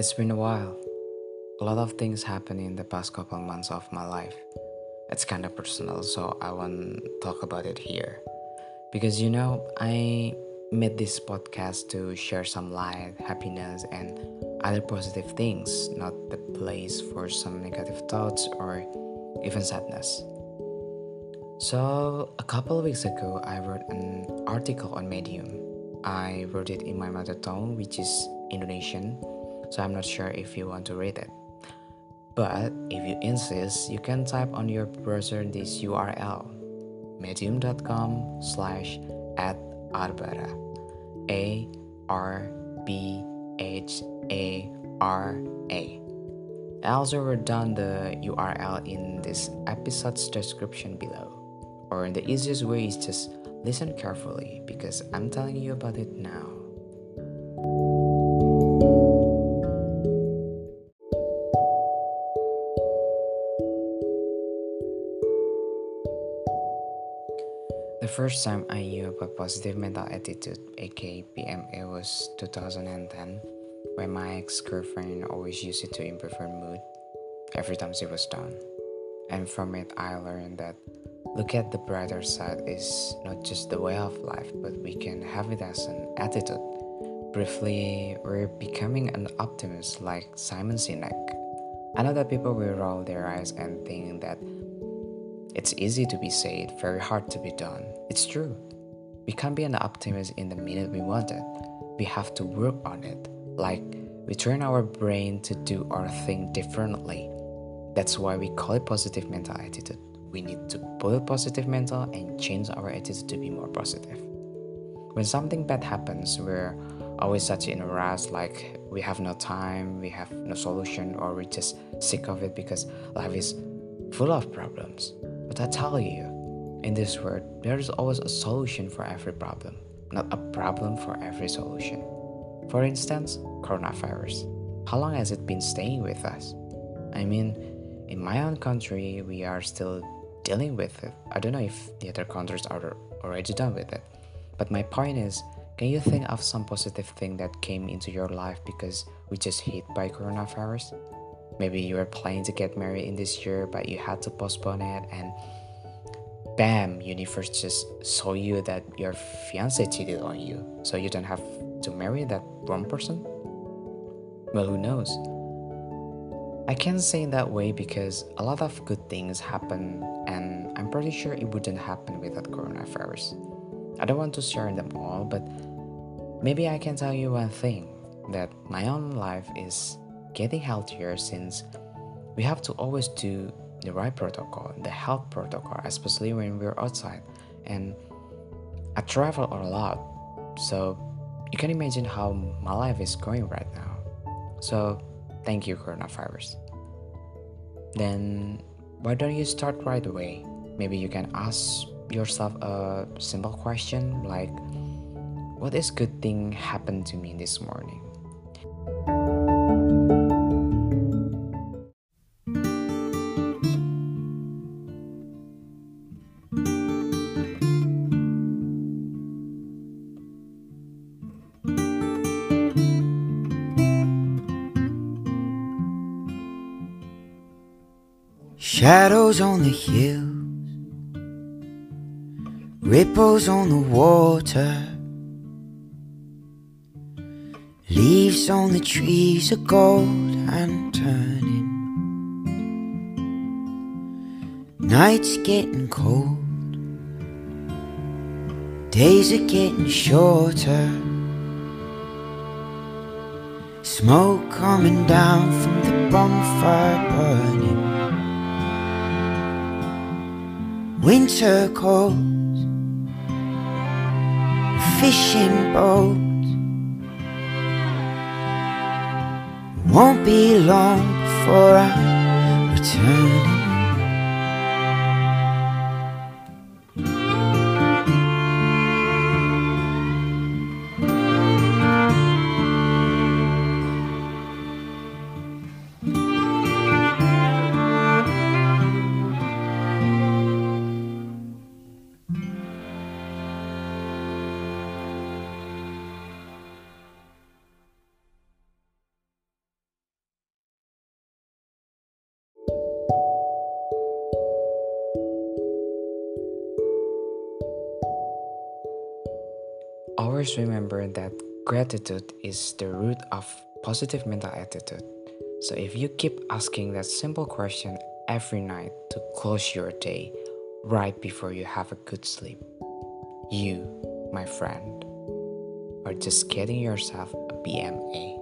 It's been a while. A lot of things happened in the past couple months of my life. It's kind of personal, so I won't talk about it here. Because you know, I made this podcast to share some light, happiness, and other positive things, not the place for some negative thoughts or even sadness. So, a couple of weeks ago, I wrote an article on Medium. I wrote it in my mother tongue, which is Indonesian, so I'm not sure if you want to read it. But if you insist, you can type on your browser this URL medium.com slash at arbara a r b h a r a I also wrote down the URL in this episode's description below. Or the easiest way is just listen carefully because I'm telling you about it now. The first time I knew about positive mental attitude, aka PMA, was 2010, when my ex girlfriend always used it to improve her mood every time she was down. And from it, I learned that look at the brighter side is not just the way of life, but we can have it as an attitude. Briefly, we're becoming an optimist like Simon Sinek. I know that people will roll their eyes and think that it's easy to be said, very hard to be done. It's true. We can't be an optimist in the minute we want it. We have to work on it. Like we train our brain to do our thing differently. That's why we call it positive mental attitude. We need to build positive mental and change our attitude to be more positive. When something bad happens, we're always such in a rush, like we have no time, we have no solution, or we're just sick of it because life is full of problems. But I tell you, in this world, there is always a solution for every problem, not a problem for every solution. For instance, coronavirus. How long has it been staying with us? I mean, in my own country, we are still dealing with it. I don't know if the other countries are already done with it. But my point is, can you think of some positive thing that came into your life because we just hit by coronavirus? Maybe you were planning to get married in this year, but you had to postpone it, and bam, universe just saw you that your fiance cheated on you, so you don't have to marry that wrong person. Well, who knows? I can't say in that way because a lot of good things happen, and I'm pretty sure it wouldn't happen without coronavirus. I don't want to share them all, but maybe I can tell you one thing that my own life is getting healthier since we have to always do the right protocol, the health protocol, especially when we're outside. And I travel a lot, so you can imagine how my life is going right now. So, thank you, coronavirus. Then, why don't you start right away? Maybe you can ask yourself a simple question like, What is good thing happened to me this morning? Shadows on the hills, ripples on the water, leaves on the trees are gold and turning. Nights getting cold, days are getting shorter. Smoke coming down from the bonfire burning. Winter cold, fishing boat. Won't be long before I'm returning. Always remember that gratitude is the root of positive mental attitude. So if you keep asking that simple question every night to close your day right before you have a good sleep, you, my friend, are just getting yourself a PMA.